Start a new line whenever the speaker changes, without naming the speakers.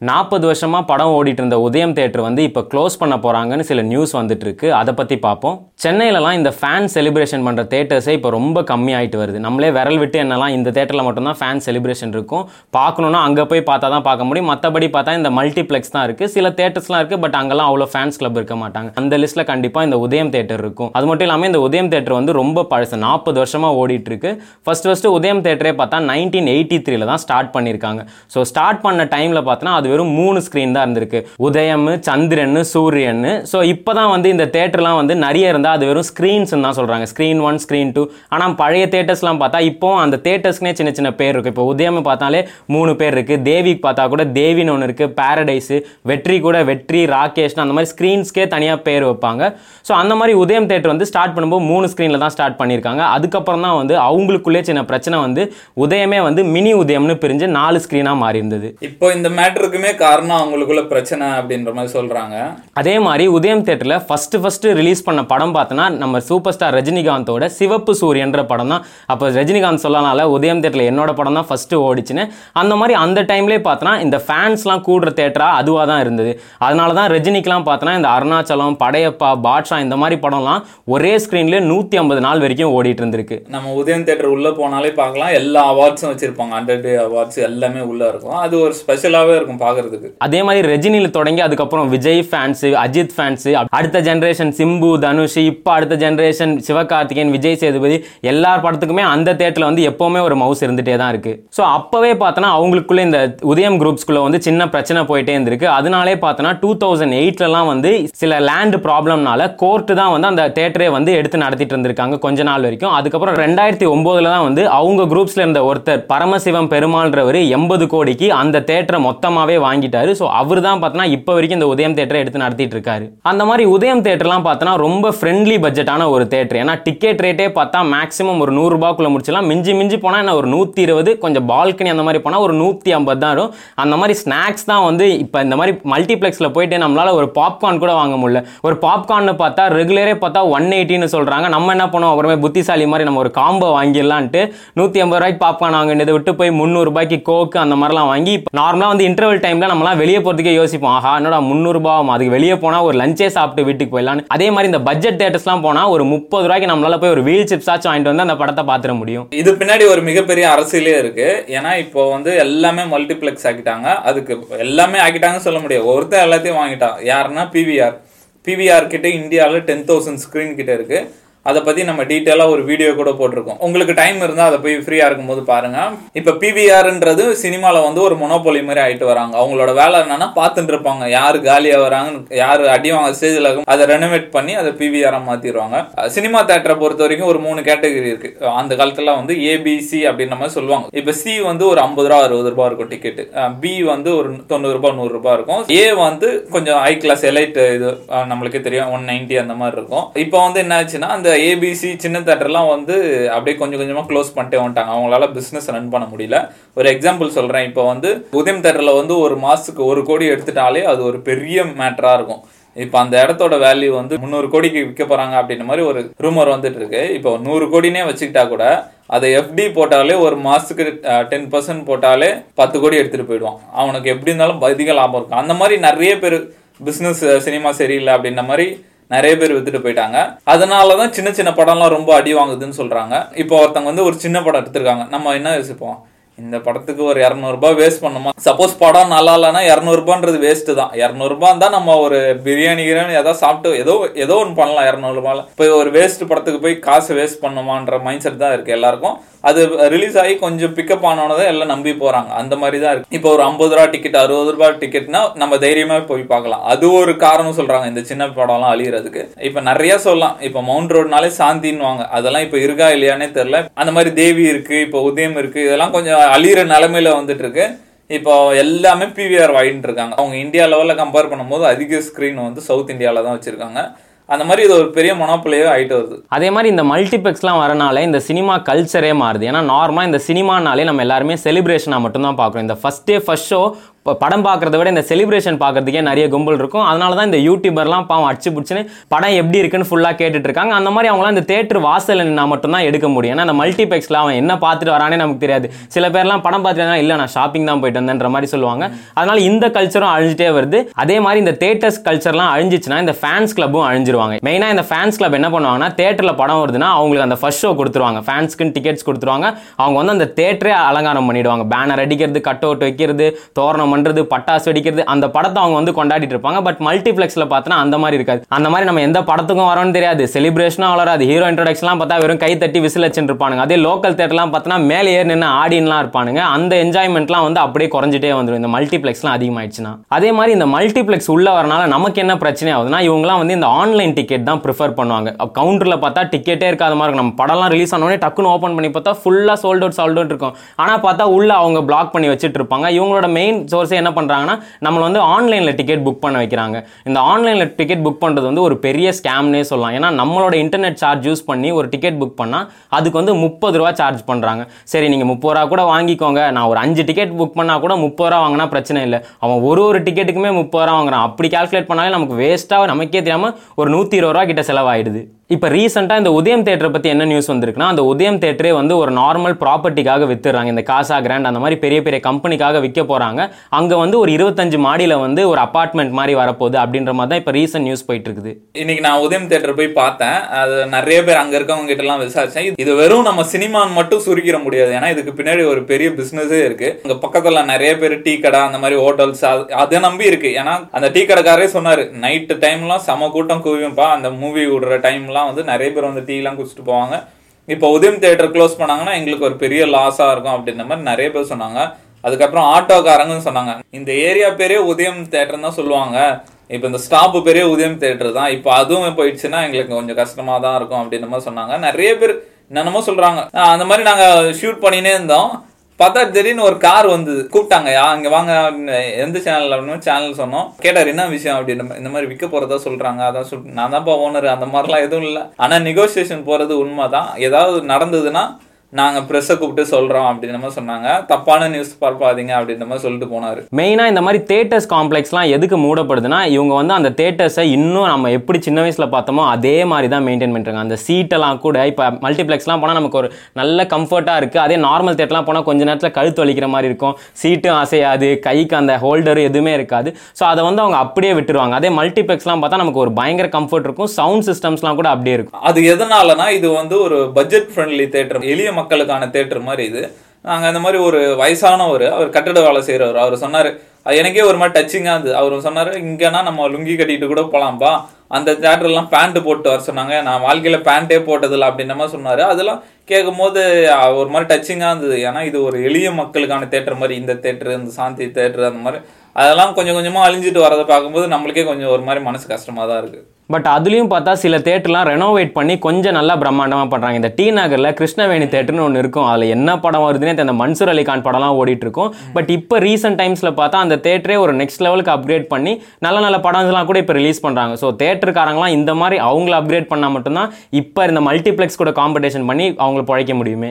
நாற்பது வருஷமாக படம் ஓடிட்டு இருந்த உதயம் தேட்டர் வந்து இப்போ க்ளோஸ் பண்ண போகிறாங்கன்னு சில நியூஸ் வந்துட்டு இருக்கு அதை பற்றி பார்ப்போம் சென்னையிலலாம் இந்த ஃபேன் செலிப்ரேஷன் பண்ணுற தேட்டர்ஸே இப்போ ரொம்ப கம்மியாயிட்டு வருது. நம்மளே விரல் விட்டு என்னலாம் இந்த தேட்டரில் மட்டும்தான் ஃபேன் செலிப்ரேஷன் இருக்கும். பார்க்கணுன்னா அங்கே போய் பார்த்தா தான் பார்க்க முடியும். மற்றபடி பார்த்தா இந்த மல்டிப்ளெக்ஸ் தான் இருக்குது சில தேட்டர்ஸ்லாம் இருக்குது பட் அங்கெல்லாம் அவ்வளோ ஃபேன்ஸ் கிளப் இருக்க மாட்டாங்க. அந்த லிஸ்ட்டில் கண்டிப்பாக இந்த உதயம் தேட்டர் இருக்கும். அது மட்டும் இல்லாமல் இந்த உதயம் தேட்டர் வந்து ரொம்ப பழசு. நாற்பது வருஷமாக ஓடிட்டு இருக்கு ஃபர்ஸ்ட் ஃபர்ஸ்ட் உதயம் தேட்டரே பார்த்தா நைன்டீன் எயிட்டி த்ரீல தான் ஸ்டார்ட் பண்ணியிருக்காங்க ஸோ ஸ்டார்ட் பண்ண டைமில் பார்த்தோன்னா அது வெறும் மூணு ஸ்க்ரீன் தான் இருந்திருக்கு. உதயம் சந்திரன் சூரியன் ஸோ இப்போ தான் வந்து இந்த தேட்டர்லாம் வந்து நிறைய இருந்தால் அது வெறும் ஸ்க்ரீன்ஸ் தான் சொல்றாங்க. ஸ்க்ரீன் ஒன் ஸ்க்ரீன் டூ ஆனால் பழைய தேட்டர்ஸ்லாம் பார்த்தா இப்போ அந்த தேட்டர்ஸ்க்குனே சின்ன சின்ன பேர் இருக்கு. இப்போ உதயம் பார்த்தாலே மூணு பேர் இருக்கு. தேவிக்கு பார்த்தா கூட தேவின்னு ஒன்று இருக்கு. பேரடைஸு வெற்றி கூட வெற்றி ராகேஷ்னு அந்த மாதிரி ஸ்க்ரீன்ஸ்க்கே தனியாக பேர் வைப்பாங்க. ஸோ அந்த மாதிரி உதயம் தேட்டர் வந்து ஸ்டார்ட் பண்ணும்போது மூணு ஸ்க்ரீனில் தான் ஸ்டார்ட் பண்ணியிருக்காங்க. அதுக்கப்புறம் தான் வந்து அவங்களுக்குள்ளே சின்ன பிரச்சனை வந்து உதயமே வந்து மினி உதயம்னு பிரிஞ்சு நாலு ஸ்க்ரீனாக மாறி இருந்தது
இப்போ இந்த மேட்டருக்குமே காரணம் அவங்களுக்குள்ள பிரச்சனை அப்படின்ற மாதிரி சொல்றாங்க.
அதே மாதிரி உதயம் தேட்டரில் ஃபர்ஸ்ட் ஃபர்ஸ்ட் ரிலீஸ் பண்ண படம் பார்த்தோன்னா நம்ம சூப்பர் ஸ்டார் ரஜினிகாந்தோட சிவப்பு சூரியன்ற படம் தான். அப்போ ரஜினிகாந்த் சொல்லனால உதயம் தேட்டரில் என்னோட படம் தான் ஃபர்ஸ்ட் ஓடிச்சுன்னு. அந்த மாதிரி அந்த டைம்லேயே பார்த்தோன்னா இந்த ஃபேன்ஸ்லாம் கூடுற தேட்டரா அதுவாக தான் இருந்தது. அதனால தான் ரஜினிக்கெலாம் பார்த்தோன்னா இந்த அருணாச்சலம் படையப்பா பாட்ஷா இந்த மாதிரி படம்லாம் ஒரே ஸ்க்ரீன்லேயே நூற்றி ஐம்பது நாள் வரைக்கும் ஓடிட்டு இருந்திருக்கு.
நம்ம உதயம் தேட்டர் உள்ள போனாலே பார்க்கலாம். எல்லா அவார்ட்ஸும் வச்சிருப்பாங்க. ஹண்ட்ரட் டே அவார்ட்ஸ் எல்லாமே உள்ள இருக்கும். அது ஒரு ஸ்பெஷலாவே இருக்கும் பார்க்கிறதுக்கு
அதே மாதிரி ரஜினியில் தொடங்கி அதுக்கப்புறம் விஜய் ஃபேன்ஸு அஜித் ஃபேன்ஸு அடுத்த ஜென்ரேஷன் சிம்பு தனுஷ் இப்போ அடுத்த ஜென்ரேஷன் சிவகார்த்திகேயன் விஜய் சேதுபதி எல்லார் படத்துக்குமே அந்த தேட்டரில் வந்து எப்போவுமே ஒரு மவுஸ் இருந்துகிட்டே தான் இருக்கு. ஸோ அப்போவே பார்த்தோன்னா அவங்களுக்குள்ள இந்த உதயம் குரூப்ஸ்குள்ள வந்து சின்ன பிரச்சனை போயிட்டே இருந்திருக்கு. அதனாலே பார்த்தோன்னா டூ தௌசண்ட் எயிட்லலாம் வந்து சில லேண்ட் ப்ராப்ளம்னால கோர்ட்டு தான் வந்து அந்த தேட்டரே வந்து எடுத்து நடத்திட்டு இருந்திருக்காங்க கொஞ்ச நாள் வரைக்கும். அதுக்கப்புறம் ரெண்டாயிரத்தி ஒம்போதில் தான் வந்து அவங்க குரூப்ஸ்ல இருந்த ஒருத்தர் பரமசிவம் பெருமாள்ன்றவர் எண்பது கோடிக்கு அந்த தேட்டரை ஃபுல்லாகவே வாங்கிட்டாரு. ஸோ அவர் தான் பார்த்தோன்னா இப்போ வரைக்கும் இந்த உதயம் தேட்டரை எடுத்து நடத்திட்டு இருக்காரு அந்த மாதிரி உதயம் தேட்டர்லாம் பார்த்தோன்னா ரொம்ப ஃப்ரெண்ட்லி பட்ஜெட்டான ஒரு தேட்டர். ஏன்னா டிக்கெட் ரேட்டே பார்த்தா மேக்ஸிமம் ஒரு நூறுரூபாக்குள்ள முடிச்சலாம் மிஞ்சி மிஞ்சி போனால் என்ன ஒரு நூற்றி இருபது கொஞ்சம் பால்கனி அந்த மாதிரி போனால் ஒரு நூற்றி ஐம்பது தான் வரும். அந்த மாதிரி ஸ்நாக்ஸ் தான் வந்து இப்போ இந்த மாதிரி மல்டிப்ளெக்ஸில் போயிட்டு நம்மளால ஒரு பாப்கார்ன் கூட வாங்க முடியல. ஒரு பாப்கார்ன் பார்த்தா ரெகுலரே பார்த்தா ஒன் எயிட்டின்னு சொல்கிறாங்க நம்ம என்ன பண்ணுவோம்? அப்புறமே புத்திசாலி மாதிரி நம்ம ஒரு காம்போ வாங்கிடலான்ட்டு நூற்றி ஐம்பது ரூபாய்க்கு பாப்கார்ன் வாங்கினதை விட்டு போய் முந்நூறுபாய்க்கு கோக்கு அந்த மாதிரிலாம் வாங்கி நார்மலாக வந்து இன்டர்வல் டைமில் நம்மளாம் வெளியே போகிறதுக்கே யோசிப்போம். ஆஹா என்னோட முந்நூறுபா அதுக்கு வெளியே போனால் ஒரு லஞ்சே சாப்பிட்டு வீட்டுக்கு போயிடலான்னு அதே மாதிரி இந்த பட்ஜெட் தேட்டர்ஸ்லாம் போனால் ஒரு முப்பது ரூபாய்க்கு நம்மளால போய் ஒரு வீல் சிப்ஸ் வாங்கிட்டு வந்து அந்த படத்தை பார்த்துட முடியும்.
இது பின்னாடி ஒரு மிகப்பெரிய அரசியலே இருக்கு. ஏன்னா இப்போ வந்து எல்லாமே மல்டிப்ளெக்ஸ் ஆக்கிட்டாங்க. அதுக்கு எல்லாமே ஆக்கிட்டாங்கன்னு சொல்ல முடியாது. ஒருத்தர் எல்லாத்தையும் வாங்கிட்டான். யாருன்னா பிவிஆர் பிவிஆர் கிட்ட இந்தியாவில் டென் தௌசண்ட் ஸ்க்ரீன் கிட்ட இருக்கு. அதை பற்றி நம்ம டீட்டெயிலாக ஒரு வீடியோ கூட போட்டிருக்கோம். உங்களுக்கு டைம் இருந்தால் அதை போய் ஃப்ரீயாக இருக்கும்போது பாருங்கள் இப்போ பிவிஆர்ன்றது சினிமாவில் வந்து ஒரு மொனோபொலி மாதிரி ஆகிட்டு வராங்க. அவங்களோட வேலை என்னன்னா பார்த்துட்டு இருப்பாங்க. யார் காலியாக வராங்கன்னு யார் அடி வாங்க ஸ்டேஜில் அதை ரெனோவேட் பண்ணி அதை பிவிஆராக மாற்றிடுவாங்க சினிமா தேட்டரை பொறுத்த வரைக்கும் ஒரு மூணு கேட்டகரி இருக்கு. அந்த காலத்தில் வந்து ஏபிசி அப்படின்ற மாதிரி சொல்லுவாங்க. இப்போ சி வந்து ஒரு ஐம்பது ரூபா அறுபது ரூபா இருக்கும் டிக்கெட் பி வந்து ஒரு தொண்ணூறுரூபா நூறுரூபா இருக்கும். ஏ வந்து கொஞ்சம் ஹை கிளாஸ் எலைட் இது நம்மளுக்கே தெரியும் ஒன் நைன்டி அந்த மாதிரி இருக்கும். இப்போ வந்து என்ன ஆச்சுன்னா அந்த ஏபிசி சின்ன தேட்டர்லாம் வந்து அப்படியே கொஞ்சம் கொஞ்சமாக க்ளோஸ் பண்ணிட்டே வந்துட்டாங்க. அவங்களால பிஸ்னஸ் ரன் பண்ண முடியல. ஒரு எக்ஸாம்பிள் சொல்கிறேன் இப்போ வந்து உதயம் தேட்டரில் வந்து ஒரு மாதத்துக்கு ஒரு கோடி எடுத்துட்டாலே அது ஒரு பெரிய மேட்டராக இருக்கும். இப்போ அந்த இடத்தோட வேல்யூ வந்து முந்நூறு கோடிக்கு விற்க போகிறாங்க அப்படின்ற மாதிரி ஒரு ரூமர் வந்துட்டு இருக்கு. இப்போ நூறு கோடினே வச்சுக்கிட்டா கூட அதை எஃப்டி போட்டாலே ஒரு மாதத்துக்கு டென் பர்சன்ட் போட்டாலே பத்து கோடி எடுத்துகிட்டு போயிடுவான். அவனுக்கு எப்படி இருந்தாலும் அதிக லாபம் இருக்கும். அந்த மாதிரி நிறைய பேர் பிஸ்னஸ் சினிமா சரியில்லை அப்படின்ற மாதிரி நிறைய பேர் வித்துட்டு போயிட்டாங்க. அதனால தான் சின்ன சின்ன படம்லாம் ரொம்ப அடி வாங்குதுன்னு சொல்கிறாங்க இப்போ ஒருத்தவங்க வந்து ஒரு சின்ன படம் எடுத்திருக்காங்க. நம்ம என்ன யோசிப்போம்? இந்த படத்துக்கு ஒரு இரநூறுபா வேஸ்ட் பண்ணுமா? சப்போஸ் படம் நல்லா இல்லைன்னா இரநூறுபான்றது வேஸ்ட்டு தான். இரநூறுபா தான் நம்ம ஒரு பிரியாணி கிரியாணி ஏதாவது சாப்பிட்டு ஏதோ ஏதோ ஒன்று பண்ணலாம். இரநூறுபால. இப்போ ஒரு வேஸ்ட் படத்துக்கு போய் காசு வேஸ்ட் பண்ணுமான்ற மைண்ட் செட் தான் இருக்குது எல்லாருக்கும். அது ரிலீஸ் ஆகி கொஞ்சம் பிக்கப் ஆனோடதான் எல்லாம் நம்பி போறாங்க. அந்த மாதிரி தான் இருக்கு. இப்போ ஒரு ஐம்பது ரூபா டிக்கெட் அறுபது ரூபா டிக்கெட்னா நம்ம தைரியமா போய் பார்க்கலாம். அது ஒரு காரணம் சொல்றாங்க. இந்த சின்ன படம்லாம் அழியறதுக்கு. இப்ப நிறைய சொல்லலாம். இப்ப மவுண்ட் ரோட்னாலே சாந்தின்னு வாங்க அதெல்லாம் இப்ப இருக்கா இல்லையானே தெரியல. அந்த மாதிரி தேவி இருக்கு இப்போ உதயம் இருக்கு. இதெல்லாம் கொஞ்சம் அழியிற நிலைமையில வந்துட்டு இருக்கு. இப்போ எல்லாமே பிவிஆர் வாங்கிட்டு இருக்காங்க. அவங்க இந்தியா லெவலில் கம்பேர் பண்ணும்போது அதிக ஸ்க்ரீன் வந்து சவுத் இந்தியாவில் தான் வச்சுருக்காங்க. அந்த மாதிரி இது ஒரு பெரிய மொனோப்பிளையே ஆகிட்டு வருது.
அதே மாதிரி இந்த மல்டிப்ளெக்ஸ்லாம் வரனால இந்த சினிமா கல்ச்சரே மாறுது. ஏன்னா நார்மலாக இந்த சினிமானாலே நம்ம எல்லாருமே செலிப்ரேஷனாக மட்டும்தான் பார்க்குறோம். இந்த ஃபஸ்ட் டே ஃபஸ்ட் ஷோ இப்போ படம் பார்க்கறத விட இந்த செலிப்ரேஷன் பார்க்கறதுக்கே நிறைய கும்பல் இருக்கும். அதனால தான் இந்த யூடியூபர்லாம் பாவம் அடிச்சு பிடிச்சின்னு படம் எப்படி இருக்குன்னு ஃபுல்லாக கேட்டுட்டு இருக்காங்க அந்த மாதிரி அவங்களாம் இந்த தேட்டர் வாசல் நான் மட்டும்தான் எடுக்க முடியும். ஏன்னா அந்த மல்டிபெக்ஸில் அவன் என்ன பார்த்துட்டு வரானே நமக்கு தெரியாது. சில பேர்லாம் படம் பார்த்துட்டு இல்லை நான் ஷாப்பிங் தான் போயிட்டு வந்தேன்ற மாதிரி சொல்லுவாங்க. அதனால இந்த கல்ச்சரும் அழிஞ்சிட்டே வருது. அதே மாதிரி இந்த தேட்டர்ஸ் கல்ச்சர்லாம் அழிஞ்சிச்சுன்னா இந்த ஃபேன்ஸ் கிளப்பும் அழிஞ்சிருவாங்க. மெயினாக இந்த ஃபேன்ஸ் கிளப் என்ன பண்ணுவாங்கன்னா தேட்டரில் படம் வருதுன்னா அவங்களுக்கு அந்த ஃபர்ஸ்ட் ஷோ கொடுத்துருவாங்க. ஃபேன்ஸ்க்குன்னு டிக்கெட்ஸ் கொடுத்துருவாங்க. அவங்க வந்து அந்த தேட்டரே அலங்காரம் பண்ணிடுவாங்க. பேனர் அடிக்கிறது கட் அவுட் வைக்கிறது தோரணம் பண்ணுறது பட்டாசு வெடிக்கிறது அந்த படத்தை அவங்க வந்து கொண்டாடிட்டு இருப்பாங்க. பட் மல்டிப்ளெக்ஸில் பார்த்தோன்னா அந்த மாதிரி இருக்காது. அந்த மாதிரி நம்ம எந்த படத்துக்கும் வரோம்னு தெரியாது. செலிப்ரேஷனும் வளராது. ஹீரோ இன்ட்ரோடக்ஷன்லாம் பார்த்தா வெறும் கை தட்டி விசில் வச்சுட்டு இருப்பாங்க அதே லோக்கல் தேட்டர்லாம் பார்த்தோன்னா மேலே ஏறி நின்று ஆடின்லாம் இருப்பானுங்க. அந்த என்ஜாய்மெண்ட்லாம் வந்து அப்படியே குறைஞ்சிட்டே வந்துடும் இந்த மல்டிப்ளெக்ஸ்லாம் அதிகமாயிடுச்சுன்னா. அதே மாதிரி இந்த மல்டிப்ளெக்ஸ் உள்ள வரனால நமக்கு என்ன பிரச்சனை ஆகுதுன்னா இவங்கலாம் வந்து இந்த ஆன்லைன் டிக்கெட் தான் ப்ரிஃபர் பண்ணுவாங்க. கவுண்டரில் பார்த்தா டிக்கெட்டே இருக்காத மாதிரி இருக்கும். நம்ம படம்லாம் ரிலீஸ் ஆனோடனே டக்குன்னு ஓப்பன் பண்ணி பார்த்தா ஃபுல்லாக சோல்ட் அவுட் சோல்ட் அவுட் இருக்கும். ஆனால் பார்த்தா உள்ள அவங்க பிளாக் பண்ணி வச்சுட்டு இருப்பாங்க. இவங்களோட மெயின் சோர்ஸே என்ன பண்ணுறாங்கன்னா நம்மளை வந்து ஆன்லைனில் டிக்கெட் புக் பண்ண வைக்கிறாங்க. இந்த ஆன்லைனில் டிக்கெட் புக் பண்ணுறது வந்து ஒரு பெரிய ஸ்கேம்னே சொல்லலாம். ஏன்னா நம்மளோட இன்டர்நெட் சார்ஜ் யூஸ் பண்ணி ஒரு டிக்கெட் புக் பண்ணால் அதுக்கு வந்து முப்பது ரூபா சார்ஜ் பண்ணுறாங்க சரி நீங்கள் முப்பது ரூபா கூட வாங்கிக்கோங்க. நான் ஒரு அஞ்சு டிக்கெட் புக் பண்ணால் கூட முப்பது ரூபா வாங்கினா பிரச்சனை இல்லை. அவன் ஒரு ஒரு டிக்கெட்டுக்குமே முப்பது ரூபா வாங்குறான். அப்படி கால்குலேட் பண்ணாலே நமக்கு வேஸ்ட்டாக நமக்கே தெரியாமல் ஒரு நூற்றி இருபது ரூபா கிட்ட செலவாயிடுது. இப்போ ரீசெண்டாக இந்த உதயம் தேட்டரை பற்றி என்ன நியூஸ் வந்திருக்குன்னா அந்த உதயம் தேட்டரே வந்து ஒரு நார்மல் ப்ராப்பர்ட்டிக்காக வித்துறாங்க இந்த காசா கிராண்ட் அந்த மாதிரி பெரிய பெரிய கம்பெனிக்காக விற்க போகிறாங்க அங்கே வந்து ஒரு இருபத்தஞ்சு மாடியில் வந்து ஒரு அப்பார்ட்மெண்ட் மாதிரி வரப்போகுது அப்படின்ற மாதிரி தான் இப்போ ரீசன்ட் நியூஸ் போயிட்டு இருக்குது
இன்னைக்கு நான் உதயம் தேட்டர் போய் பார்த்தேன். அது நிறைய பேர் அங்கே இருக்கவங்க கிட்டலாம் விசாரிச்சேன். இது- வெறும் நம்ம சினிமான்னு மட்டும் சுருக்கிட முடியாது. ஏன்னா இதுக்கு பின்னாடி ஒரு பெரிய பிஸ்னஸே இருக்கு. அங்கே பக்கத்தில் நிறைய பேர் டீ கடை அந்த மாதிரி ஹோட்டல்ஸ் அதை நம்பி இருக்கு. ஏன்னா அந்த டீ கடைக்காரே சொன்னார் நைட்டு டைம்லாம் செம கூட்டம் குவிப்பா அந்த மூவி விடுற டைம்லாம் வந்து நிறைய பேர் வந்து டீலாம் குடிச்சிட்டு போவாங்க. இப்போ உதயம் தேட்டர் க்ளோஸ் பண்ணாங்கன்னா எங்களுக்கு ஒரு பெரிய லாஸாக இருக்கும் அப்படின்ற மாதிரி நிறைய பேர் சொன்னாங்க. அதுக்கப்புறம் ஆட்டோக்காரங்கன்னு சொன்னாங்க. இந்த ஏரியா பேரே உதயம் தேட்டர் தான் சொல்லுவாங்க. இப்போ இந்த ஸ்டாப் பெரிய உதயம் தேட்டர் தான். இப்போ அதுவும் போயிடுச்சுன்னா எங்களுக்கு கொஞ்சம் கஷ்டமா தான் இருக்கும் அப்படின்ற மாதிரி சொன்னாங்க. நிறைய பேர் என்னென்னமோ சொல்றாங்க. அந்த மாதிரி நாங்கள் ஷூட் பண்ணினே இருந்தோம். பார்த்தா திடீர்னு ஒரு கார் வந்தது. கூப்பிட்டாங்க யா இங்க வாங்க. எந்த சேனல் அப்படின்னு சேனல் சொன்னோம். கேட்டார் என்ன விஷயம்? அப்படின்னு இந்த மாதிரி விற்க போறதா சொல்றாங்க. அதான் சொல் நான் தான்ப்பா ஓனர் அந்த மாதிரிலாம் எதுவும் இல்லை. ஆனா நெகோசியேஷன் போறது உண்மைதான். ஏதாவது நடந்ததுன்னா நாங்க ப்ரெஸ்ஸை கூப்பிட்டு சொல்றோம் அப்படின்ற மாதிரி சொன்னாங்க. தப்பான நியூஸ் பார்ப்பாதீங்க அப்படின்ற மாதிரி சொல்லிட்டு போனாரு.
மெயினாக இந்த மாதிரி தேட்டர்ஸ் காம்ப்ளெக்ஸ்லாம் எதுக்கு மூடப்படுதுன்னா இவங்க வந்து அந்த தேட்டர்ஸை இன்னும் நம்ம எப்படி சின்ன வயசில் பார்த்தோமோ அதே மாதிரி தான் மெயின்டைன் பண்ணுறாங்க அந்த சீட்டெல்லாம் கூட இப்போ மல்டிப்ளெக்ஸ்லாம் போனால் நமக்கு ஒரு நல்ல கம்ஃபர்ட்டாக இருக்குது அதே நார்மல் தேட்டர்லாம் போனால் கொஞ்ச நேரத்தில் கழுத்து வலிக்கிற மாதிரி இருக்கும். சீட்டும் அசையாது கைக்கு அந்த ஹோல்டர் எதுவுமே இருக்காது. ஸோ அதை வந்து அவங்க அப்படியே விட்டுருவாங்க. அதே மல்டிப்ளெக்ஸ்லாம் பார்த்தா நமக்கு ஒரு பயங்கர கம்ஃபர்ட் இருக்கும். சவுண்ட் சிஸ்டம்ஸ்லாம் கூட அப்படியே இருக்கும்.
அது எதனாலனா இது வந்து ஒரு பட்ஜெட் ஃப்ரெண்ட்லி தேட்டர் எளிய மக்களுக்கான தேட்டர் மாதிரி இது. நாங்கள் இந்த மாதிரி ஒரு வயசானவர் அவர் கட்டட வேலை செய்கிறவர் அவர் சொன்னார் அது எனக்கே ஒரு மாதிரி டச்சிங்காக இருந்தது. அவர் சொன்னார் இங்கேனா நம்ம லுங்கி கட்டிட்டு கூட போகலாம்ப்பா அந்த தேட்டர்லாம் பேண்ட்டு போட்டு வர சொன்னாங்க. நான் வாழ்க்கையில் பேண்ட்டே போட்டதில்ல அப்படின்ற மாதிரி சொன்னார். அதெல்லாம் கேட்கும் போது ஒரு மாதிரி டச்சிங்காக இருந்தது. ஏன்னா இது ஒரு எளிய மக்களுக்கான தேட்டர் மாதிரி இந்த தேட்டர் இந்த சாந்தி தேட்டர் அந்த மாதிரி. அதெல்லாம் கொஞ்சம் கொஞ்சமாக அழிஞ்சிட்டு வரதை பார்க்கும்போது நம்மளுக்கே கொஞ்சம் ஒரு மாதிரி மனசு கஷ்டமாக தான் இருக்குது
பட் அதுலயும் பார்த்தா சில தேட்டர்லாம் ரெனோவேட் பண்ணி கொஞ்சம் நல்லா பிரம்மாண்டமாக பண்ணுறாங்க இந்த டி நகரில் கிருஷ்ணவேணி தேட்டர்னு ஒன்று இருக்கும். அதில் என்ன படம் வருதுன்னே. அந்த மன்சூர் அலிகான் படம்லாம் ஓடிட்டு இருக்கும் பட் இப்போ ரீசெண்ட் டைம்ஸில் பார்த்தா அந்த தேட்டரே ஒரு நெக்ஸ்ட் லெவலுக்கு அப்கிரேட் பண்ணி நல்ல நல்ல படம்லாம் கூட இப்போ ரிலீஸ் பண்ணுறாங்க ஸோ தேட்டருக்காரங்களாம் இந்த மாதிரி அவங்கள அப்கிரேட் பண்ணால் மட்டும்தான் இப்போ இந்த மல்டிப்ளெக்ஸ் கூட காம்படிஷன் பண்ணி அவங்கள பிழைக்க முடியுமே.